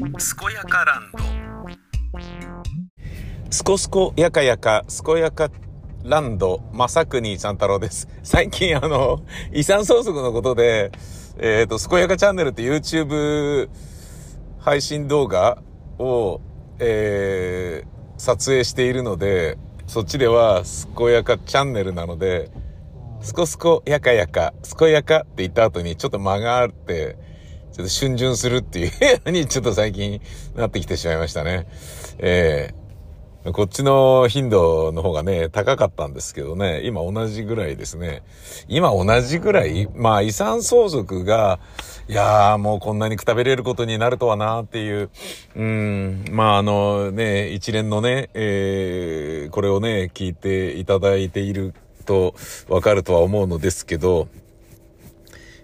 健やかランドすこすこやかやか、すこやかランド、まさくにちゃん太郎です。最近あの、遺産相続のことで、えっ、と、すこやかチャンネルって YouTube 配信動画を、えー、撮影しているので、そっちでは、すこやかチャンネルなので、すこすこやかやか、すこやかって言った後にちょっと間があって、ちょっと逡巡するっていう部屋にちょっと最近なってきてしまいましたね。えー、こっちの頻度の方がね、高かったんですけどね、今同じぐらいですね。今同じぐらいまあ遺産相続が、いやーもうこんなにくたべれることになるとはなーっていう、うん、まああのね、一連のね、えー、これをね、聞いていただいているとわかるとは思うのですけど、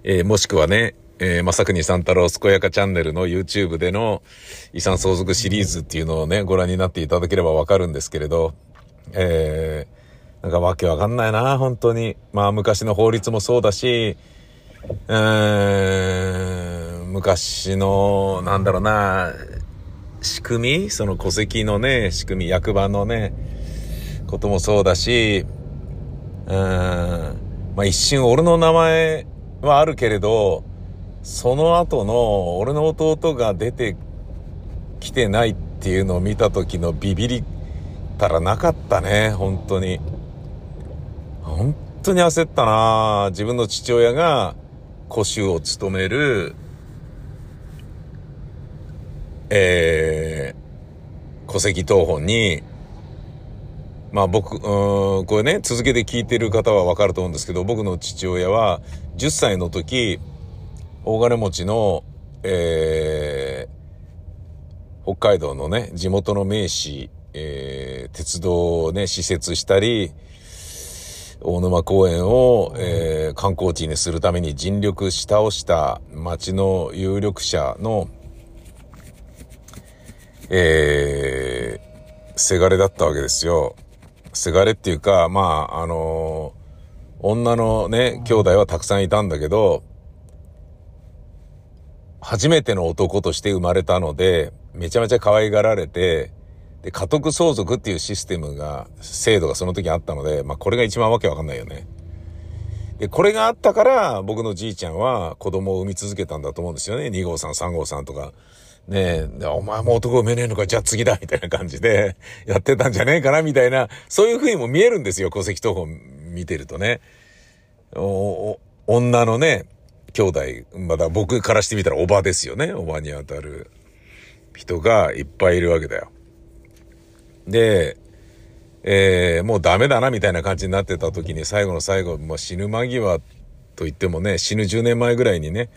えー、もしくはね、えー、まさくにさん太郎健やかチャンネルの YouTube での遺産相続シリーズっていうのをね、ご覧になっていただければわかるんですけれど、えー、なんかわけわかんないな、本当に。まあ昔の法律もそうだし、うーん、昔の、なんだろうな、仕組みその戸籍のね、仕組み、役場のね、こともそうだし、うん、まあ一瞬俺の名前はあるけれど、その後の俺の弟が出てきてないっていうのを見た時のビビりたらなかったね、本当に。本当に焦ったな自分の父親が古州を務める、えー、戸籍謄本にまあ僕、うん、これね、続けて聞いてる方はわかると思うんですけど、僕の父親は10歳の時、大金持ちの、えー、北海道のね、地元の名士、えー、鉄道をね、施設したり、大沼公園を、えー、観光地にするために尽力し倒した町の有力者の、えー、せがれだったわけですよ。せがれっていうか、まあ、あのー、女のね、兄弟はたくさんいたんだけど、初めての男として生まれたので、めちゃめちゃ可愛がられて、で、家督相続っていうシステムが、制度がその時あったので、まあこれが一番わけわかんないよね。で、これがあったから、僕のじいちゃんは子供を産み続けたんだと思うんですよね。2号さん、3号さんとか。ねえ、お前も男産めねえのか、じゃあ次だ、みたいな感じで、やってたんじゃねえかな、みたいな、そういう風にも見えるんですよ、戸籍謄本見てるとね。お、女のね、兄弟、まだ僕からしてみたらおばですよね、おばにあたる人がいっぱいいるわけだよ。で、えー、もうダメだな、みたいな感じになってた時に、最後の最後、まあ、死ぬ間際と言ってもね、死ぬ10年前ぐらいにね、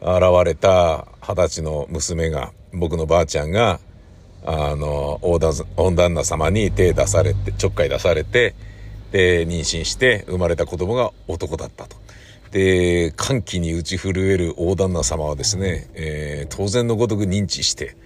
現れた二十歳の娘が、僕のばあちゃんが、あの、温旦那様に手出されて、ちょっかい出されて、で、妊娠して生まれた子供が男だったと。で、歓喜に打ち震える大旦那様はですね、えー、当然のごとく認知して、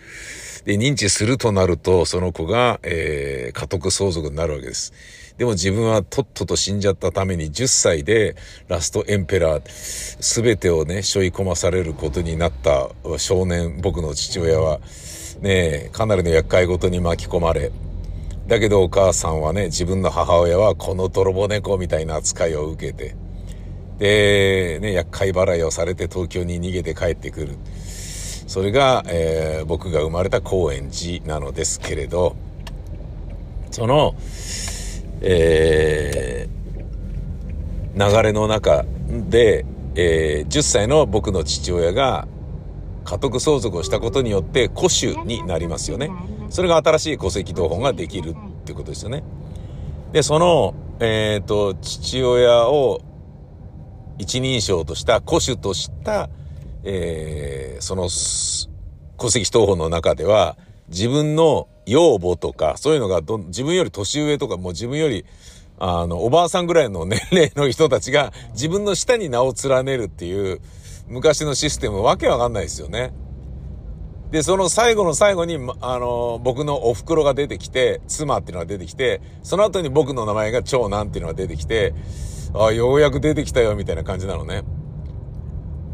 で、認知するとなると、その子が、えー、家督相続になるわけです。でも自分はとっとと死んじゃったために10歳でラストエンペラー、すべてをね、背負い込まされることになった少年、僕の父親は、ね、かなりの厄介ごとに巻き込まれ、だけどお母さんはね、自分の母親はこの泥棒猫みたいな扱いを受けて、で、ね、厄介払いをされて東京に逃げて帰ってくる。それが、えー、僕が生まれた高円寺なのですけれど、その、えー、流れの中で、えー、10歳の僕の父親が家督相続をしたことによって古種になりますよね。それが新しい戸籍謄本ができるってことですよね。で、その、えっ、ー、と、父親を一人称とした古種とした、えー、その戸籍謄本の中では自分の養母とか、そういうのが自分より年上とか、もう自分より、あの、おばあさんぐらいの年齢の人たちが自分の下に名を連ねるっていう昔のシステムわけわかんないですよね。で、その最後の最後に、あの、僕のお袋が出てきて、妻っていうのが出てきて、その後に僕の名前が長男っていうのが出てきて、ああ、ようやく出てきたよ、みたいな感じなのね。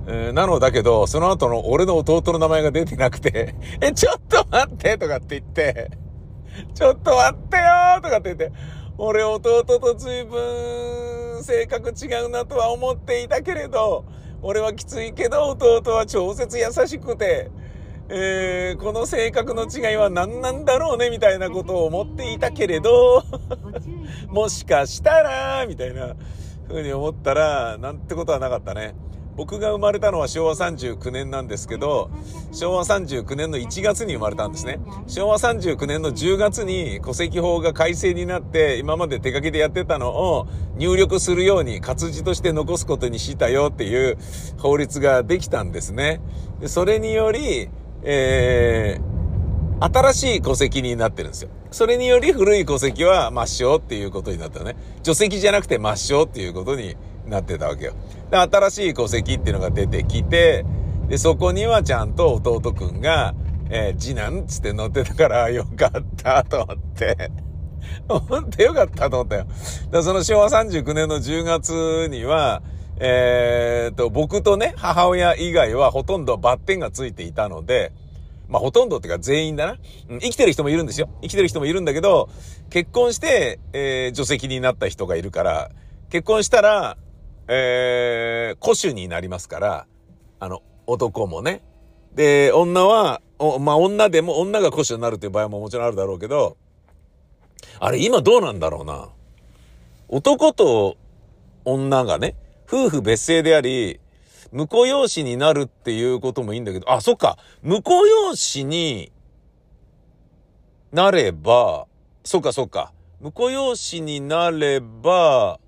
えー、なのだけど、その後の俺の弟の名前が出てなくて、え、ちょっと待ってとかって言って、ちょっと待ってよとかって言って、俺弟と随分性格違うなとは思っていたけれど、俺はきついけど弟は超絶優しくて、えー、この性格の違いは何なんだろうねみたいなことを思っていたけれど、もしかしたら、みたいな風に思ったら、なんてことはなかったね。僕が生まれたのは昭和39年なんですけど、昭和39年の1月に生まれたんですね。昭和39年の10月に戸籍法が改正になって、今まで手書きでやってたのを入力するように活字として残すことにしたよっていう法律ができたんですね。でそれにより、えー、新しい戸籍になってるんですよ。それにより古い戸籍は抹消っていうことになったね。除籍じゃなくて抹消っていうことになってたわけよ。で、新しい戸籍っていうのが出てきて、で、そこにはちゃんと弟くんが、えー、次男つって乗ってたからよかったと思って。ほんとよかったと思ったよ。で、その昭和39年の10月には、えー、と、僕とね、母親以外はほとんどバッテンがついていたので、まあほとんどっていうか全員だな。うん、生きてる人もいるんですよ。生きてる人もいるんだけど、結婚して、えー、除籍になった人がいるから、結婚したら、えー、古種になりますから、あの、男もね。で、女は、まあ、女でも、女が古種になるという場合ももちろんあるだろうけど、あれ今どうなんだろうな。男と女がね、夫婦別姓であり、婿養子になるっていうこともいいんだけど、あ、そっか、婿養子になれば、そっかそっか、婿養子になれば、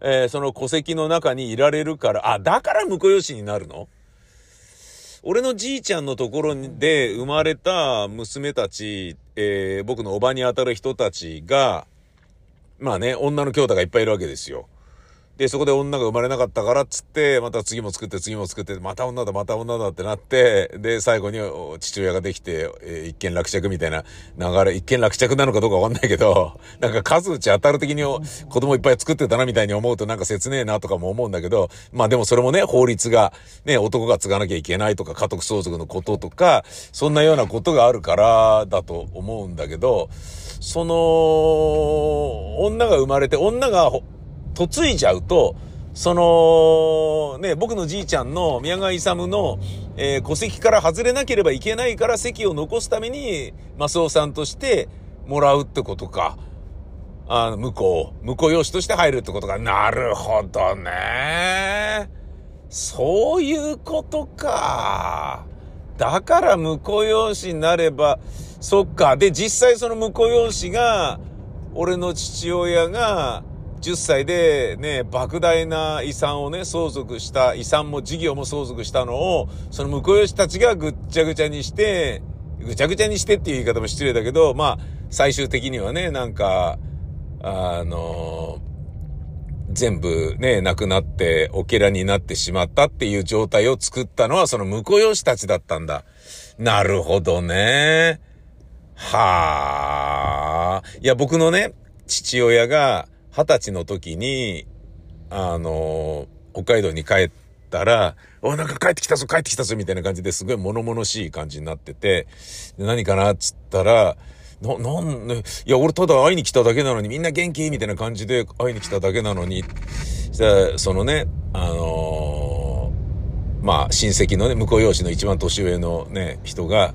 えー、その戸籍の中にいられるから、あ、だから婿養子になるの？俺のじいちゃんのところで生まれた娘たち、えー、僕のおばに当たる人たちが、まあね、女の兄弟がいっぱいいるわけですよ。で、そこで女が生まれなかったからっつって、また次も作って次も作って、また女だ、また女だってなって、で、最後に父親ができて、えー、一見落着みたいな流れ、一見落着なのかどうかわかんないけど、なんか数打ち当たる的に子供いっぱい作ってたなみたいに思うとなんか切ねえなとかも思うんだけど、まあでもそれもね、法律が、ね、男が継がなきゃいけないとか、家督相続のこととか、そんなようなことがあるからだと思うんだけど、その、女が生まれて、女が嫁いじゃうと、その、ね、僕のじいちゃんの宮川勇の、えー、戸籍から外れなければいけないから席を残すために、マスオさんとしてもらうってことか。あの、向こう、向こう用紙として入るってことか。なるほどね。そういうことか。だから婿養子になれば、そっか。で、実際その婿養子が、俺の父親が、10歳でね、莫大な遺産をね、相続した、遺産も事業も相続したのを、その婿養子たちがぐっちゃぐちゃにして、ぐちゃぐちゃにしてっていう言い方も失礼だけど、まあ、最終的にはね、なんか、あの全部ね、亡くなって、おけらになってしまったっていう状態を作ったのは、その婿養子たちだったんだ。なるほどね。はあ。いや、僕のね、父親が、二十歳の時に、あの、北海道に帰ったら、お、なんか帰ってきたぞ、帰ってきたぞ、みたいな感じですごい物々しい感じになってて、何かなっつったら、な、なんね、いや、俺ただ会いに来ただけなのに、みんな元気？みたいな感じで会いに来ただけなのに、そのね、あのー、まあ、親戚のね、婿養子の一番年上のね、人が、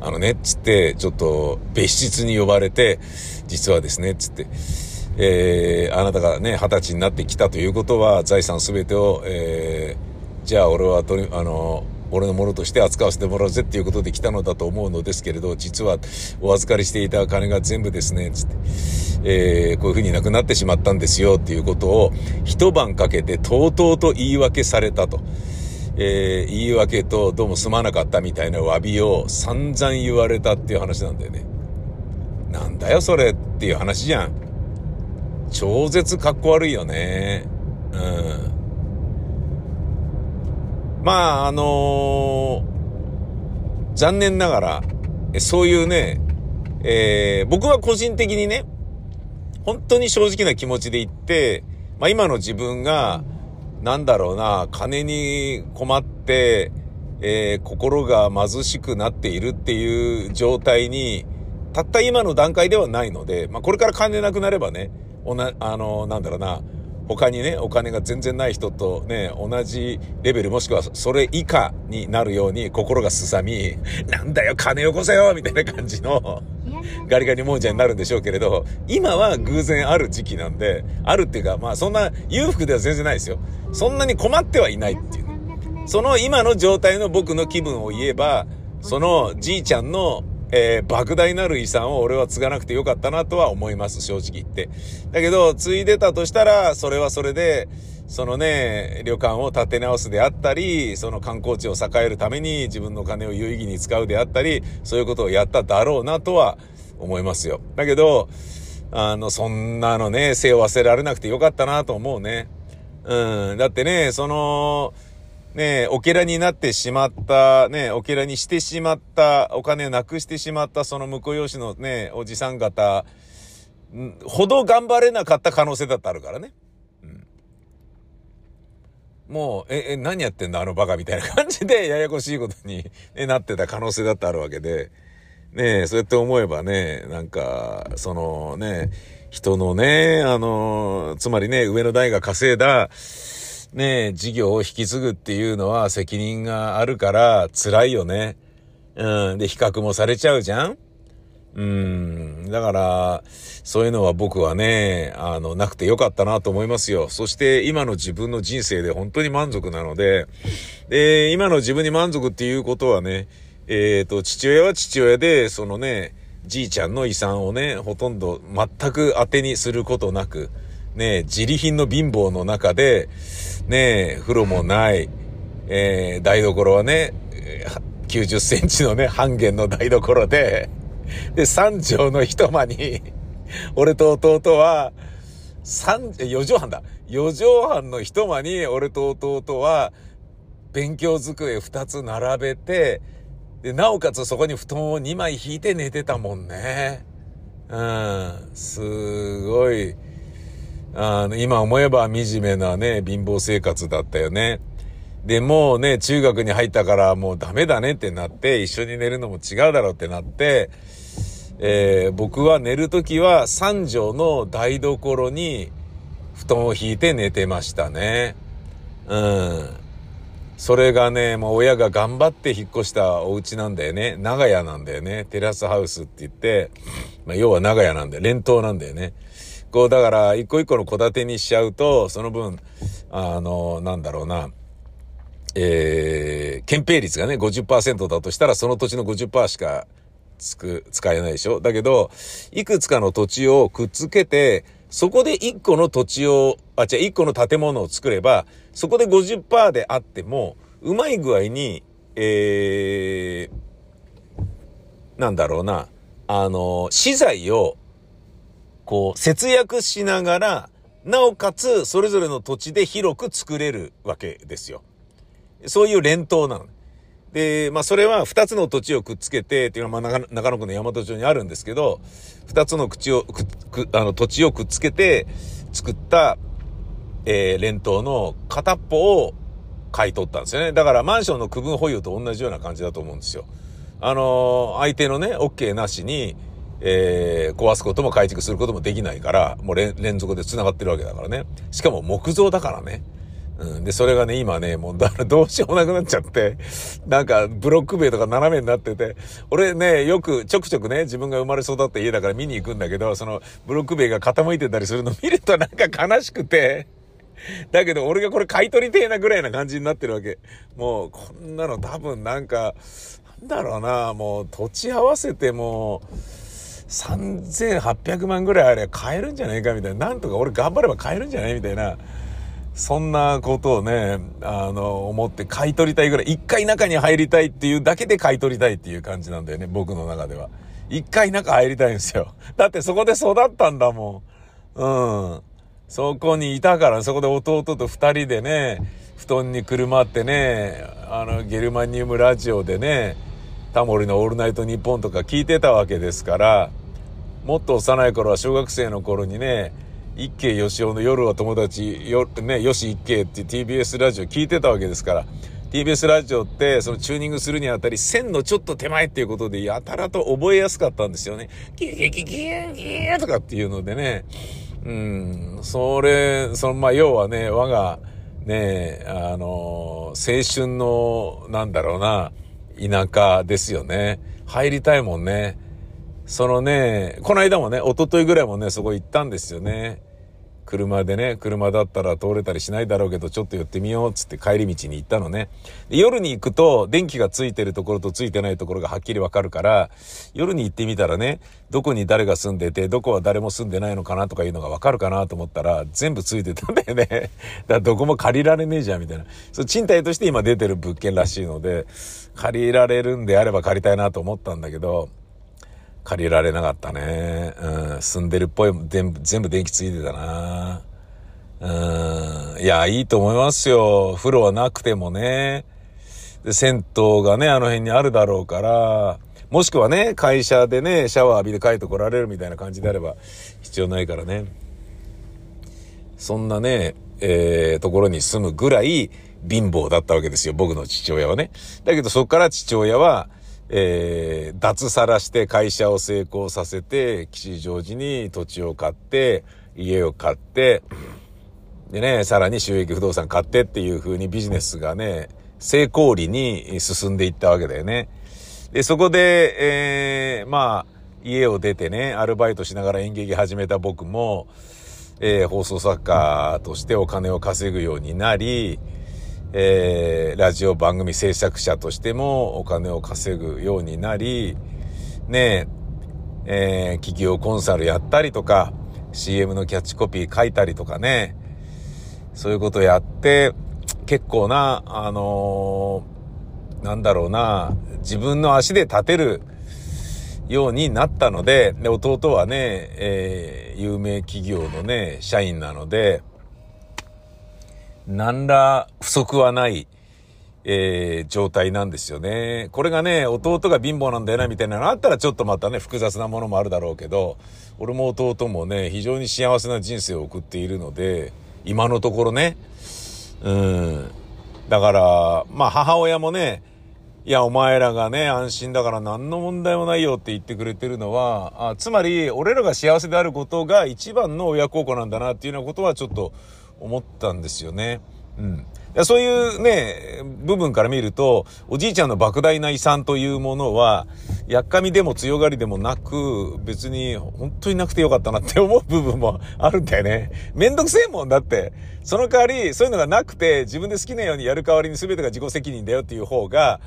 あのね、つって、ちょっと、別室に呼ばれて、実はですね、つって、えー、あなたがね、二十歳になってきたということは、財産すべてを、えー、じゃあ俺はとり、あの、俺のものとして扱わせてもらうぜっていうことで来たのだと思うのですけれど、実はお預かりしていた金が全部ですね、つって、えー、こういうふうになくなってしまったんですよっていうことを一晩かけてとうとうと言い訳されたと。えー、言い訳とどうもすまなかったみたいな詫びを散々言われたっていう話なんだよね。なんだよそれっていう話じゃん。超絶かっこ悪いよね。うん。まあ、あのー、残念ながら、そういうね、えー、僕は個人的にね、本当に正直な気持ちで言って、まあ今の自分が、なんだろうな、金に困って、えー、心が貧しくなっているっていう状態に、たった今の段階ではないので、まあ、これから金なくなればね、おな、あの、なんだろうな、他にね、お金が全然ない人とね、同じレベルもしくはそれ以下になるように心がすさみ、なんだよ、金よこせよみたいな感じのガリガリ亡者になるんでしょうけれど、今は偶然ある時期なんで、あるっていうか、まあそんな裕福では全然ないですよ。そんなに困ってはいないっていうね。その今の状態の僕の気分を言えば、そのじいちゃんのえー、莫大なる遺産を俺は継がなくてよかったなとは思います、正直言って。だけど、継いでたとしたら、それはそれで、そのね、旅館を建て直すであったり、その観光地を栄えるために自分の金を有意義に使うであったり、そういうことをやっただろうなとは思いますよ。だけど、あの、そんなのね、背を忘れられなくてよかったなと思うね。うん。だってね、その、ねえ、おけらになってしまった、ねえ、おけらにしてしまった、お金をなくしてしまった、その婿養子のね、おじさん方、ほど頑張れなかった可能性だってあるからね。うん、もう、え、え、何やってんだあのバカみたいな感じで、ややこしいことに、ね、なってた可能性だってあるわけで、ねえそうやって思えばね、なんか、そのね、人のね、あの、つまりね、上の代が稼いだ、ね、事業を引き継ぐっていうのは責任があるから辛いよね。うん。で、比較もされちゃうじゃん？うん。だから、そういうのは僕はね、あの、なくてよかったなと思いますよ。そして今の自分の人生で本当に満足なので、で、今の自分に満足っていうことはね、えっ、ー、と、父親は父親で、そのね、じいちゃんの遺産をね、ほとんど全く当てにすることなく、ね、自利品の貧乏の中で、ね、風呂もない、えー、台所はね、90センチのね、半減の台所で、で、三畳の一間に、俺と弟は、三、四畳半だ。四畳半の一間に、俺と弟は、勉強机二つ並べて、で、なおかつそこに布団を二枚引いて寝てたもんね。うん、すごい、あの、今思えば惨めなね、貧乏生活だったよね。で、もうね、中学に入ったからもうダメだねってなって、一緒に寝るのも違うだろうってなって、えー、僕は寝るときは三畳の台所に布団を引いて寝てましたね。うん。それがね、もう親が頑張って引っ越したお家なんだよね。長屋なんだよね。テラスハウスって言って、まあ、要は長屋なんだよ。連棟なんだよね。こう、だから、一個一個の戸建てにしちゃうと、その分、あの、なんだろうな、えー、憲兵率がね、50%だとしたら、その土地の50%しかつく、使えないでしょ。だけど、いくつかの土地をくっつけて、そこで一個の土地を、あ、違う、一個の建物を作れば、そこで50%であっても、うまい具合に、えー、なんだろうな、あの、資材をこう、節約しながら、なおかつ、それぞれの土地で広く作れるわけですよ。そういう連投なの。で、まあ、それは二つの土地をくっつけて、っていうのは、まあ、中野区の大和町にあるんですけど、二つの口を、く、く、あの、土地をくっつけて作った、えー、連投の片っぽを買い取ったんですよね。だから、マンションの区分保有と同じような感じだと思うんですよ。あのー、相手のね、OK なしに、えー、壊すことも改築することもできないから、もう連続で繋がってるわけだからね。しかも木造だからね。うん。で、それがね、今ね、もうだ、どうしようもなくなっちゃって、なんか、ブロック塀とか斜めになってて、俺ね、よく、ちょくちょくね、自分が生まれ育った家だから見に行くんだけど、その、ブロック塀が傾いてたりするの見るとなんか悲しくて、だけど俺がこれ買い取りてえなぐらいな感じになってるわけ。もう、こんなの多分なんか、なんだろうな、もう土地合わせてもう、3800万ぐらいあれ買えるんじゃないかみたいな。なんとか俺頑張れば買えるんじゃないみたいな。そんなことをね、あの、思って買い取りたいぐらい、一回中に入りたいっていうだけで買い取りたいっていう感じなんだよね、僕の中では。一回中入りたいんですよ。だってそこで育ったんだもん。うん。そこにいたから、そこで弟と二人でね、布団にくるまってね、あの、ゲルマニウムラジオでね、タモリのオールナイトニッポンとか聞いてたわけですから、もっと幼い頃は小学生の頃にね、一慶よしおの夜は友達、よ、ね、よし一慶って TBS ラジオ聞いてたわけですから、TBS ラジオってそのチューニングするにあたり線のちょっと手前っていうことでやたらと覚えやすかったんですよね。ギュギュギュギュギュとかっていうのでね。うん、それ、その、まあ、要はね、我が、ね、あの、青春の、なんだろうな、田舎ですよね。入りたいもんね。そのね、この間もね、一昨日ぐらいもね、そこ行ったんですよね。車でね、車だったら通れたりしないだろうけど、ちょっと寄ってみようつって帰り道に行ったのね。夜に行くと、電気がついてるところとついてないところがはっきりわかるから、夜に行ってみたらね、どこに誰が住んでて、どこは誰も住んでないのかなとかいうのがわかるかなと思ったら、全部ついてたんだよね。だからどこも借りられねえじゃん、みたいな。そう、賃貸として今出てる物件らしいので、借りられるんであれば借りたいなと思ったんだけど、借りられなかったね。うん、住んでるっぽい、全部、全部電気ついてたな。うん、いや、いいと思いますよ。風呂はなくてもね。で、銭湯がね、あの辺にあるだろうから、もしくはね、会社でね、シャワー浴びて帰ってこられるみたいな感じであれば必要ないからね。そんなね、えー、ところに住むぐらい貧乏だったわけですよ、僕の父親はね。だけどそこから父親は、えー、脱サラして会社を成功させて、吉祥寺に土地を買って、家を買って、でね、さらに収益不動産買ってっていう風にビジネスがね、成功裏に進んでいったわけだよね。で、そこで、えー、まあ、家を出てね、アルバイトしながら演劇始めた僕も、えー、放送作家としてお金を稼ぐようになり、えー、ラジオ番組制作者としてもお金を稼ぐようになり、ねえ、えー、企業コンサルやったりとか、CM のキャッチコピー書いたりとかね、そういうことやって、結構な、あのー、なんだろうな、自分の足で立てるようになったので、で弟はね、えー、有名企業のね、社員なので、何ら不足はない、えー、状態なんですよね。これがね、弟が貧乏なんだよな、みたいなのあったらちょっとまたね、複雑なものもあるだろうけど、俺も弟もね、非常に幸せな人生を送っているので、今のところね、うん。だから、まあ母親もね、いや、お前らがね、安心だから何の問題もないよって言ってくれてるのは、あつまり、俺らが幸せであることが一番の親孝行なんだなっていうようなことはちょっと思ったんですよね。うん。そういうね、部分から見ると、おじいちゃんの莫大な遺産というものは、やっかみでも強がりでもなく、別に本当になくてよかったなって 思う部分もあるんだよね。めんどくせえもんだって。その代わり、そういうのがなくて、自分で好きなようにやる代わりに全てが自己責任だよっていう方が、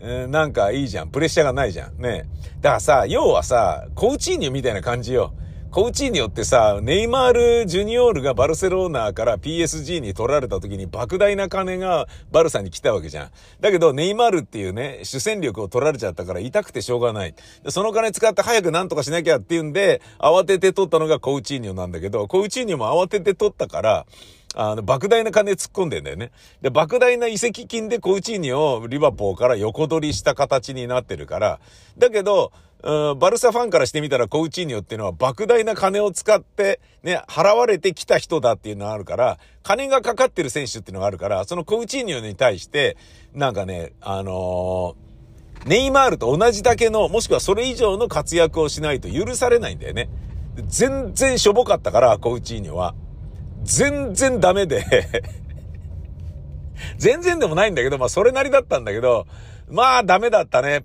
えー、なんかいいじゃん。プレッシャーがないじゃん。ね。だからさ、要はさ、コーチーニョみたいな感じよ。コーチによってさ、ネイマール・ジュニオールがバルセロナから PSG に取られた時に莫大な金がバルサに来たわけじゃん。だけど、ネイマールっていうね、主戦力を取られちゃったから痛くてしょうがない。その金使って早く何とかしなきゃっていうんで、慌てて取ったのがコーチーニョなんだけど、コーチーニョも慌てて取ったから、あの、莫大な金突っ込んでんだよね。で、莫大な移籍金でコウチーニョをリバポーから横取りした形になってるから、だけど、バルサファンからしてみたらコウチーニョっていうのは莫大な金を使ってね、払われてきた人だっていうのがあるから、金がかかってる選手っていうのがあるから、そのコウチーニョに対して、なんかね、あのー、ネイマールと同じだけの、もしくはそれ以上の活躍をしないと許されないんだよね。全然しょぼかったから、コウチーニョは。全然ダメで 全然でもないんだけど、まあそれなりだったんだけど、まあダメだったね。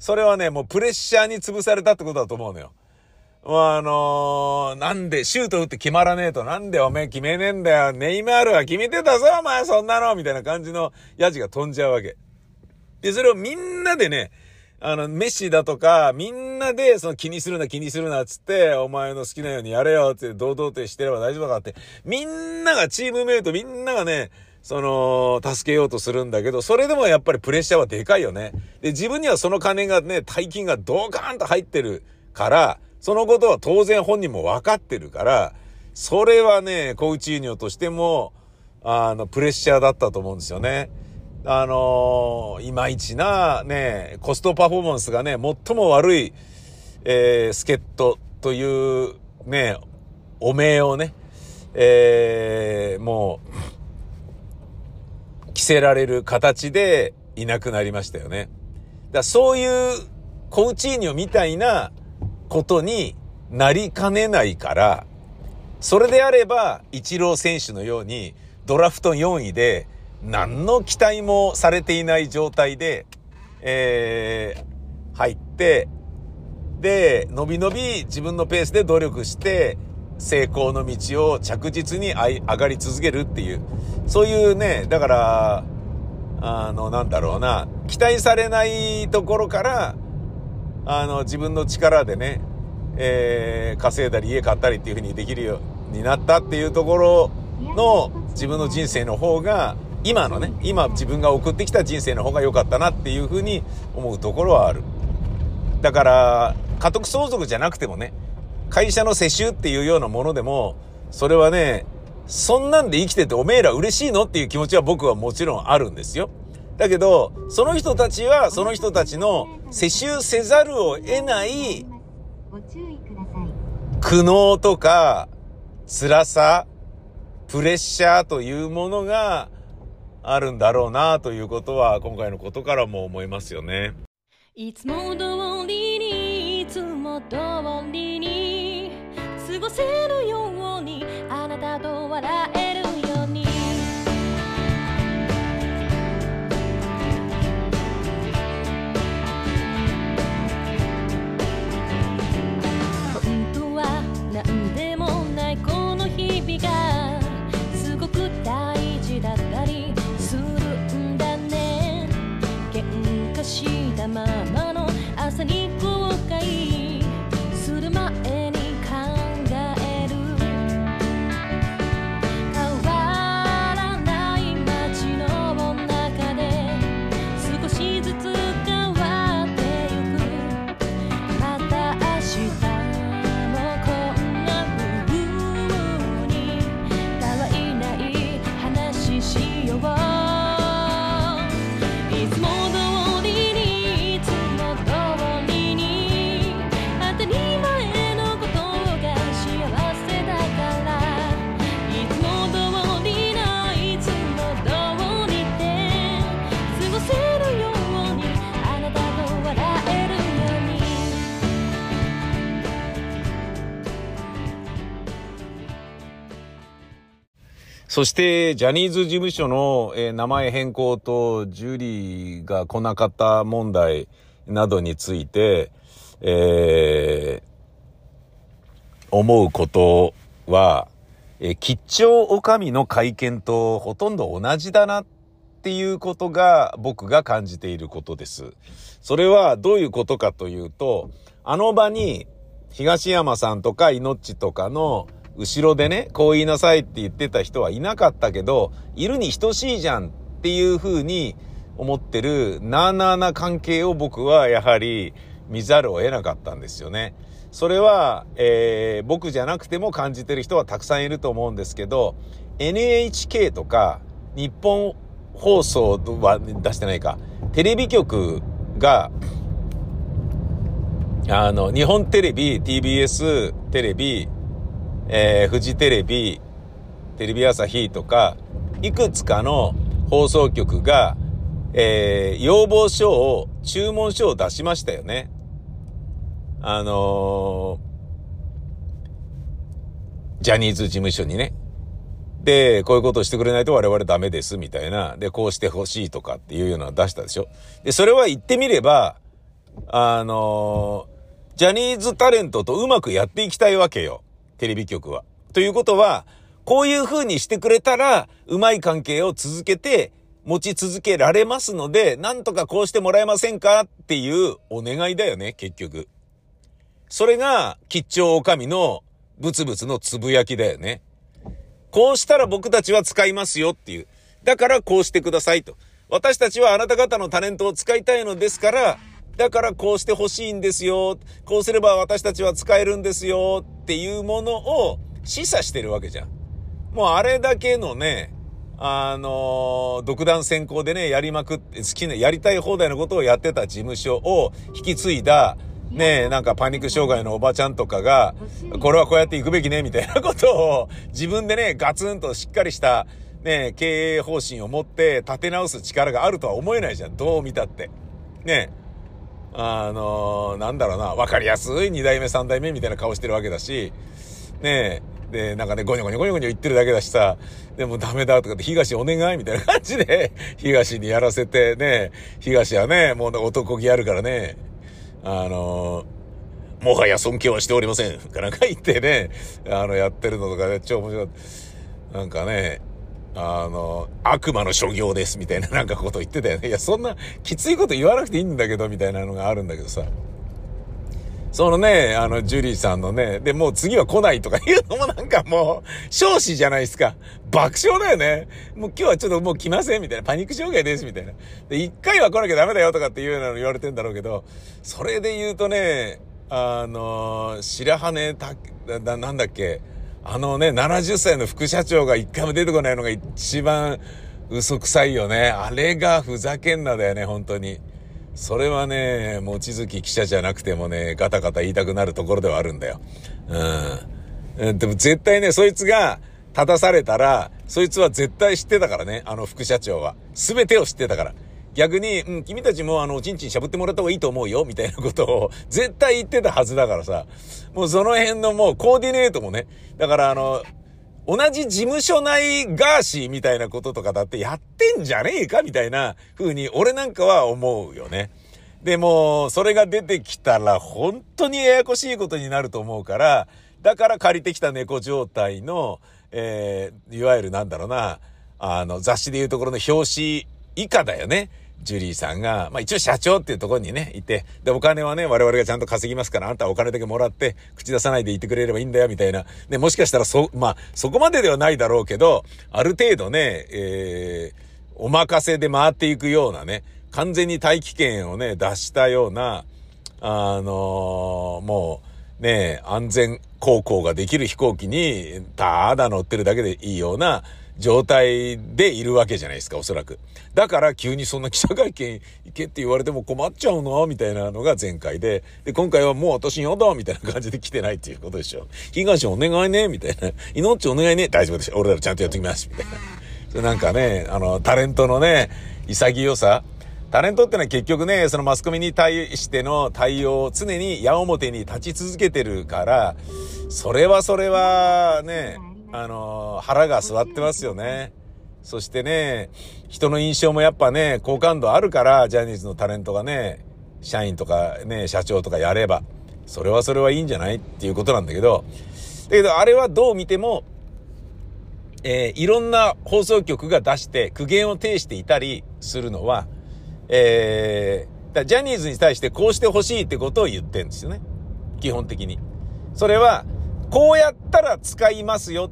それはね、もうプレッシャーに潰されたってことだと思うのよ。もうあのー、なんでシュート打って決まらねえと、なんでおめえ決めねえんだよ。ネイマールは決めてたぞ、お前そんなのみたいな感じのヤジが飛んじゃうわけ。で、それをみんなでね、あの、メッシだとか、みんなで、その気にするな、気にするなっ、つって、お前の好きなようにやれよ、って堂々としてれば大丈夫だって、みんなが、チームメイトみんながね、その、助けようとするんだけど、それでもやっぱりプレッシャーはでかいよね。で、自分にはその金がね、大金がドカーンと入ってるから、そのことは当然本人も分かってるから、それはね、コウチーニョとしても、あの、プレッシャーだったと思うんですよね。あのー、いまいちな、ね、コストパフォーマンスがね、最も悪い、えー、助っ人という、ね、汚名をね、えー、もう、着せられる形でいなくなりましたよね。だそういうコウチーニョみたいなことになりかねないから、それであれば、イチロー選手のように、ドラフト4位で、何の期待もされていない状態で、えー、入って、で、のびのび自分のペースで努力して、成功の道を着実に上がり続けるっていう、そういうね、だから、あの、なんだろうな、期待されないところから、あの、自分の力でね、えー、稼いだり家買ったりっていう風にできるようになったっていうところの自分の人生の方が、今のね、今自分が送ってきた人生の方が良かったなっていう風に思うところはある。だから、家督相続じゃなくてもね、会社の世襲っていうようなものでも、それはね、そんなんで生きてておめえら嬉しいのっていう気持ちは僕はもちろんあるんですよ。だけど、その人たちはその人たちの世襲せざるを得ない苦悩とか辛さ、プレッシャーというものがあるんだろうなということは今回のことからも思いますよね。いつも通りにいつも通りせるようにあなたと笑えそして、ジャニーズ事務所の、えー名前変更とジュリーが来なかった問題などについて、えー思うことは、えー吉兆おかみの会見とほとんど同じだなっていうことが僕が感じていることです。それはどういうことかというと、あの場に東山さんとかイノッチとかの後ろでね、こう言いなさいって言ってた人はいなかったけど、いるに等しいじゃんっていう風に思ってるなあなあな関係を僕はやはり見ざるを得なかったんですよね。それは、えー僕じゃなくても感じてる人はたくさんいると思うんですけど、NHK とか日本放送は出してないか、テレビ局が、あの、日本テレビ、TBS テレビ、えー、フジテレビ、テレビ朝日とか、いくつかの放送局が、えー、要望書を、注文書を出しましたよね。あのージャニーズ事務所にね。で、こういうことをしてくれないと我々ダメです、みたいな。で、こうしてほしいとかっていうようなの出したでしょ。で、それは言ってみれば、あのージャニーズタレントとうまくやっていきたいわけよ。テレビ局は。ということは、こういう風にしてくれたら、うまい関係を続けて、持ち続けられますので、なんとかこうしてもらえませんかっていうお願いだよね、結局。それが、吉兆おかみのブツブツのつぶやきだよね。こうしたら僕たちは使いますよっていう。だからこうしてくださいと。私たちはあなた方のタレントを使いたいのですから、だからこうしてほしいんですよ。こうすれば私たちは使えるんですよっていうものを示唆してるわけじゃん。もうあれだけのね、あの独断専行でね、やりまくって、好きな、やりたい放題のことをやってた事務所を引き継いだねえ、なんかパニック障害のおばちゃんとかが、これはこうやって行くべきね、みたいなことを、自分でね、ガツンとしっかりした、ね、経営方針を持って立て直す力があるとは思えないじゃん。どう見たって。ねあのー、なんだろうな、わかりやすい2代目3代目みたいな顔してるわけだし、ねえで、なんかね、ゴニョゴニョゴニョゴニョ言ってるだけだしさ、でもダメだとかって、東お願いみたいな感じで、東にやらせてね、東はね、もう男気あるからね、あのー、もはや尊敬はしておりません。かなんか言ってね、あの、やってるのとかね、超面白い。なんかね、あの、悪魔の所業です、みたいな なんかこと言ってたよね。いや、そんな、きついこと言わなくていいんだけど、みたいなのがあるんだけどさ。そのね、あの、ジュリーさんのね、で、もう次は来ないとか言うのもなんかもう、少子じゃないですか。爆笑だよね。もう今日はちょっともう来ませんみたいな。パニック障害ですみたいな。で、一回は来なきゃダメだよとかっていうようなの言われてんだろうけど、それで言うとね、あの、白羽た、な、なんだっけ、あのね、70歳の副社長が一回も出てこないのが一番嘘くさいよね。あれがふざけんなだよね、本当に。それはね、望月記者じゃなくてもね、ガタガタ言いたくなるところではあるんだよ。うん。でも絶対ね、そいつが立たされたら、そいつは絶対知ってたからね、あの副社長は。すべてを知ってたから。逆に、うん、君たちもあの、ちんちんしゃぶってもらった方がいいと思うよ、みたいなことを 絶対言ってたはずだからさ。もうその辺のもうコーディネートもね。だからあの、同じ事務所内ガーシーみたいなこととかだってやってんじゃねえかみたいな風に俺なんかは思うよね。でも、それが出てきたら本当にややこしいことになると思うから、だから借りてきた猫状態の、えー、いわゆるなんだろうな、あの、雑誌でいうところの表紙以下だよね。ジュリーさんが、まあ一応社長っていうところにね、いて、で、お金はね、我々がちゃんと稼ぎますから、あんたはお金だけもらって、口出さないでいてくれればいいんだよ、みたいな。で、もしかしたらそ、まあ、そこまでではないだろうけど、ある程度ね、えー、お任せで回っていくようなね、完全に大気圏をね、出したような、あのー、もう、ね、安全航行ができる飛行機に、ただ乗ってるだけでいいような、状態でいるわけじゃないですか、おそらく。だから急にそんな記者会見行けって言われても困っちゃうのみたいなのが前回で。で、今回はもう私やだみたいな感じで来てないっていうことでしょ。東お願いねみたいな。命お願いね大丈夫です。俺らちゃんとやってきます。みたいな。それなんかね、あの、タレントのね、潔さ。タレントってのは結局ね、そのマスコミに対しての対応を常に矢面に立ち続けてるから、それはそれはね、あの、腹が座ってますよね。そしてね、人の印象もやっぱね、好感度あるから、ジャニーズのタレントがね、社員とかね、社長とかやれば、それはそれはいいんじゃないっていうことなんだけど、だけどあれはどう見ても、えー、いろんな放送局が出して苦言を呈していたりするのは、えー、ジャニーズに対してこうしてほしいってことを言ってるんですよね。基本的に。それは、こうやったら使いますよ。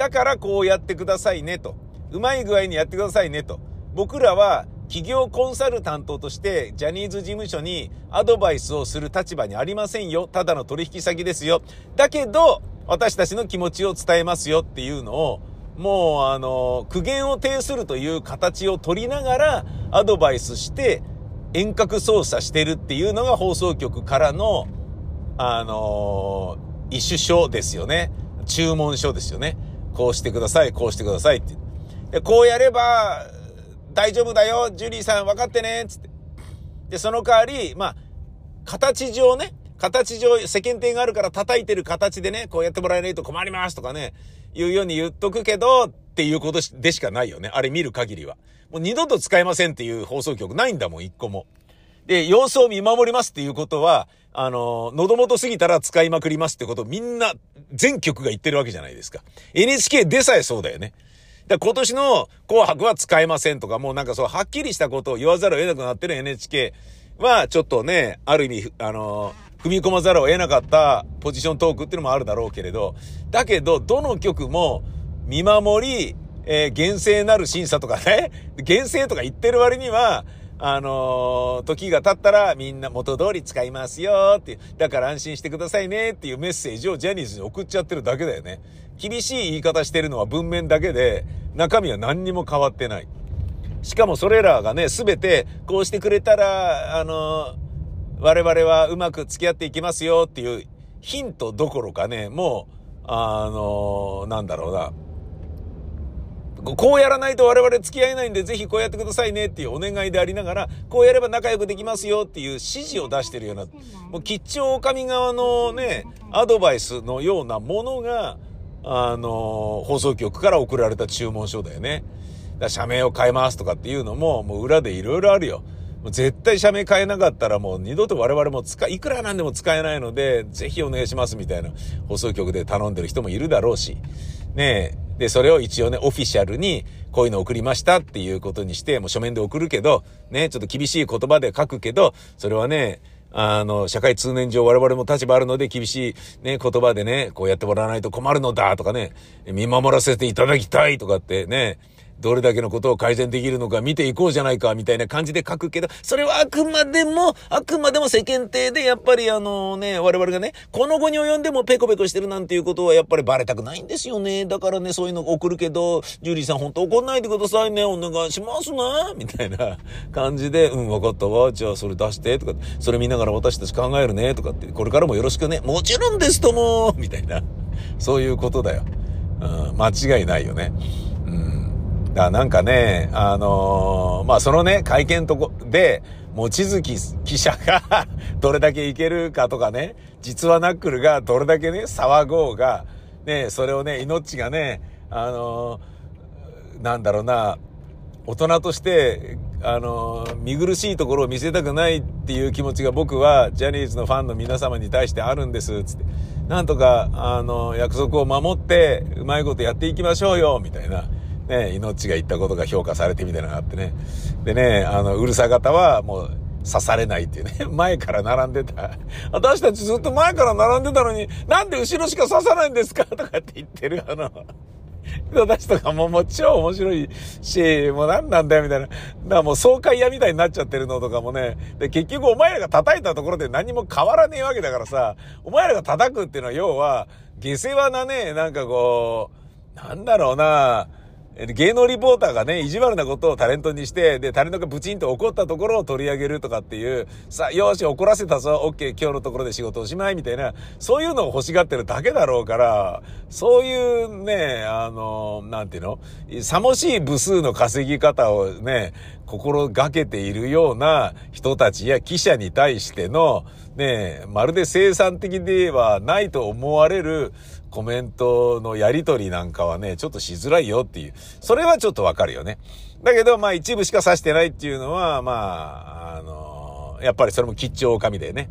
だからこうやってくださいねと。うまい具合にやってくださいねと。僕らは企業コンサルタントとしてジャニーズ事務所にアドバイスをする立場にありませんよ。ただの取引先ですよ。だけど、私たちの気持ちを伝えますよっていうのを、もうあの、苦言を呈するという形を取りながらアドバイスして遠隔操作してるっていうのが放送局からの、あの一種書ですよね。注文書ですよね。こうしてください、こうしてくださいって。で、こうやれば、大丈夫だよ、ジュリーさん分かってね、つって。で、その代わり、まあ、形上ね、形上、世間体があるから叩いてる形でね、こうやってもらえないと困りますとかね、言うように言っとくけど、っていうことでしかないよね。あれ見る限りは。もう二度と使えませんっていう放送局ないんだもん、一個も。で、様子を見守りますっていうことは、あの、喉元過ぎたら使いまくりますってことみんな、全局が言ってるわけじゃないですか。NHK でさえそうだよね。だ今年の紅白は使えませんとか、もうなんかそう、はっきりしたことを言わざるを得なくなってる NHK は、ちょっとね、ある意味、あの、踏み込まざるを得なかったポジショントークっていうのもあるだろうけれど、だけど、どの局も見守り、えー、厳正なる審査とかね、厳正とか言ってる割には、あのー、時が経ったらみんな元通り使いますよっていう、だから安心してくださいねっていうメッセージをジャニーズに送っちゃってるだけだよね。厳しい言い方してるのは文面だけで、中身は何にも変わってない。しかもそれらがね、すべてこうしてくれたら、あの我々はうまく付き合っていきますよっていうヒントどころかね、もう、あのー、なんだろうな。こうやらないと我々付き合えないんで、ぜひこうやってくださいねっていうお願いでありながら、こうやれば仲良くできますよっていう指示を出してるような、もう吉兆狼側のね、アドバイスのようなものが、あのー、放送局から送られた注文書だよね。だ社名を変えますとかっていうのも、もう裏でいろいろあるよ。もう絶対社名変えなかったらもう二度と我々も使い、いくらなんでも使えないので、ぜひお願いしますみたいな放送局で頼んでる人もいるだろうし。ねえ。で、それを一応ね、オフィシャルにこういうの送りましたっていうことにして、もう書面で送るけど、ね、ちょっと厳しい言葉で書くけど、それはね、あの、社会通念上我々も立場あるので厳しいね、言葉でね、こうやってもらわないと困るのだとかね、見守らせていただきたいとかってね、どれだけのことを改善できるのか見ていこうじゃないか、みたいな感じで書くけど、それはあくまでも、あくまでも世間体で、やっぱりあのね、我々がね、この後に及んでもペコペコしてるなんていうことはやっぱりバレたくないんですよね。だからね、そういうの送るけど、ジュリーさん本当怒んないでくださいね。お願いしますな。みたいな感じで、うん、わかったわ。じゃあそれ出して、とか、それ見ながら私たち考えるね、とかって、これからもよろしくね。もちろんですともみたいな。そういうことだよ。うん、間違いないよね。だからなんかね、あのー、まあ、そのね、会見とこで、望月記者が どれだけいけるかとかね、実はナックルがどれだけね、騒ごうが、ね、それをね、命がね、あのー、なんだろうな、大人として、あのー、見苦しいところを見せたくないっていう気持ちが僕は、ジャニーズのファンの皆様に対してあるんです、つって。なんとか、あの、約束を守って、うまいことやっていきましょうよ、みたいな。ね、命が言ったことが評価されてみたいなのがあってね。でね、あの、うるさ型はもう刺されないっていうね。前から並んでた。私たちずっと前から並んでたのに、なんで後ろしか刺さないんですか？とかって言ってる、あの、人たちとかももう超面白いし、もう何なんだよみたいな。だからもう爽快屋みたいになっちゃってるのとかもね。で、結局お前らが叩いたところで何も変わらねえわけだからさ、お前らが叩くっていうのは要は、下世話なね、なんかこう、なんだろうな、芸能リポーターがね、意地悪なことをタレントにして、で、タレントがブチンと怒ったところを取り上げるとかっていう、さあ、よし、怒らせたぞ、オッケー、今日のところで仕事おしまい、みたいな、そういうのを欲しがってるだけだろうから、そういうね、あの、なんていうのさもしい部数の稼ぎ方をね、心がけているような人たちや記者に対しての、ね、まるで生産的ではないと思われるコメントのやりとりなんかはね、ちょっとしづらいよっていう。それはちょっとわかるよね。だけど、まあ一部しか指してないっていうのは、まあ、あのやっぱりそれも吉兆神でね。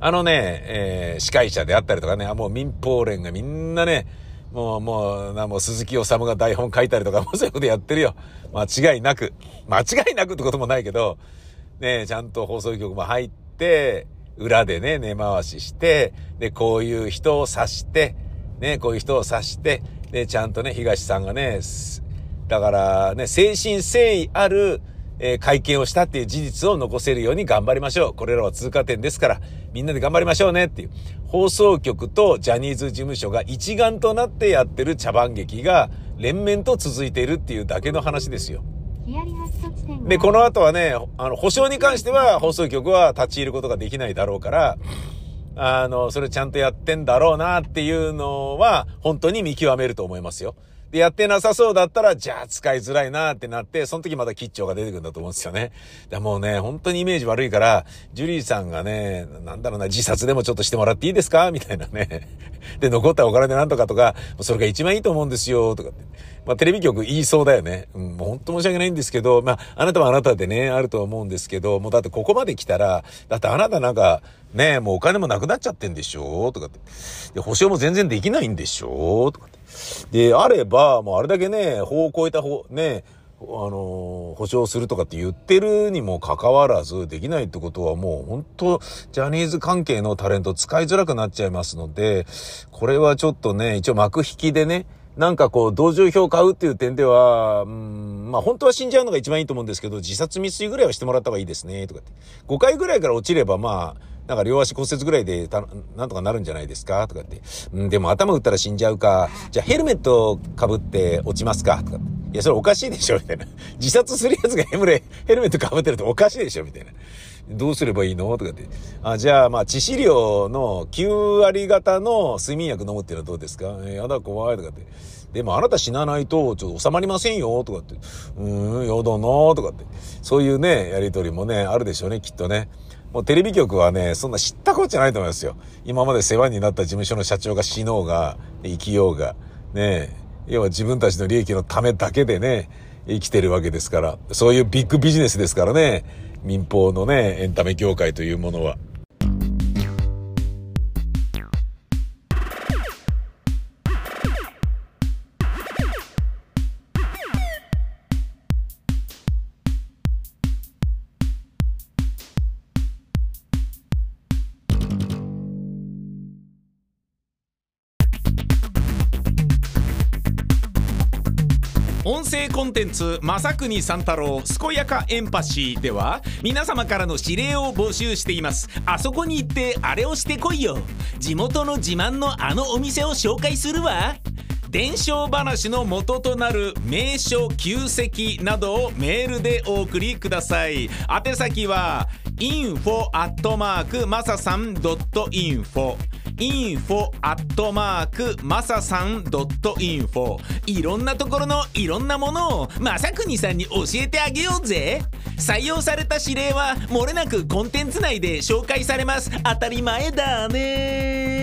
あのね、えー、司会者であったりとかね、もう民放連がみんなね、もう、もう、な、もう鈴木治が台本書いたりとか、もうそういうことやってるよ。間違いなく。間違いなくってこともないけど、ね、ちゃんと放送局も入って、裏でね、根回しして、で、こういう人を指して、ね、こういう人を指して、で、ちゃんとね、東さんがね、だからね、誠心誠意ある、えー、会見をしたっていう事実を残せるように頑張りましょう。これらは通過点ですから、みんなで頑張りましょうねっていう。放送局とジャニーズ事務所が一丸となってやってる茶番劇が連綿と続いているっていうだけの話ですよ。で、この後はね、あの、保証に関しては放送局は立ち入ることができないだろうから、あの、それちゃんとやってんだろうなっていうのは、本当に見極めると思いますよ。で、やってなさそうだったら、じゃあ使いづらいなってなって、その時また吉兆が出てくるんだと思うんですよね。だもうね、本当にイメージ悪いから、ジュリーさんがね、なんだろうな、自殺でもちょっとしてもらっていいですかみたいなね。で、残ったお金でなんとかとか、それが一番いいと思うんですよ、とかって。まあ、テレビ局言いそうだよね。うん、もう本当申し訳ないんですけど、まあ、あなたはあなたでね、あると思うんですけど、もうだってここまで来たら、だってあなたなんか、ね、もうお金もなくなっちゃってんでしょとかって。で、保証も全然できないんでしょとかって。で、あれば、もうあれだけね、法を超えた法、ね、あの、保証するとかって言ってるにもかかわらず、できないってことはもう本当ジャニーズ関係のタレント使いづらくなっちゃいますので、これはちょっとね、一応幕引きでね、なんかこう、同情票買うっていう点では、うん、まあ本当は死んじゃうのが一番いいと思うんですけど、自殺未遂ぐらいはしてもらった方がいいですね、とかって。5回ぐらいから落ちればまあ、なんか両足骨折ぐらいでた、なんとかなるんじゃないですか？とかって。うん、でも頭打ったら死んじゃうか。じゃあヘルメット被って落ちますか？とかって。いや、それおかしいでしょみたいな。自殺するやつがヘムレ、ヘルメット被ってるとおかしいでしょみたいな。どうすればいいの？とかって。あ、じゃあ、まあ、致死量の9割方の睡眠薬飲むっていうのはどうですか？えー、やだ、怖いとかって。でもあなた死なないと、ちょっと収まりませんよ、とかって。うーん、やだなとかって。そういうね、やりとりもね、あるでしょうね、きっとね。もうテレビ局はね、そんな知ったこっちゃないと思いますよ。今まで世話になった事務所の社長が死のうが、生きようが、ね、要は自分たちの利益のためだけでね、生きてるわけですから。そういうビッグビジネスですからね。民放のね、エンタメ業界というものは。ンテンツ「正国三太郎健やかエンパシー」では皆様からの指令を募集しています。あそこに行ってあれをしてこいよ。地元の自慢のあのお店を紹介するわ。伝承話の元となる名所旧跡などをメールでお送りください。宛先は info アットマークマサさん .info info アットマークまささん .info いろんなところのいろんなものをまさくにさんに教えてあげようぜ。採用された指令はもれなくコンテンツ内で紹介されます。当たり前だね。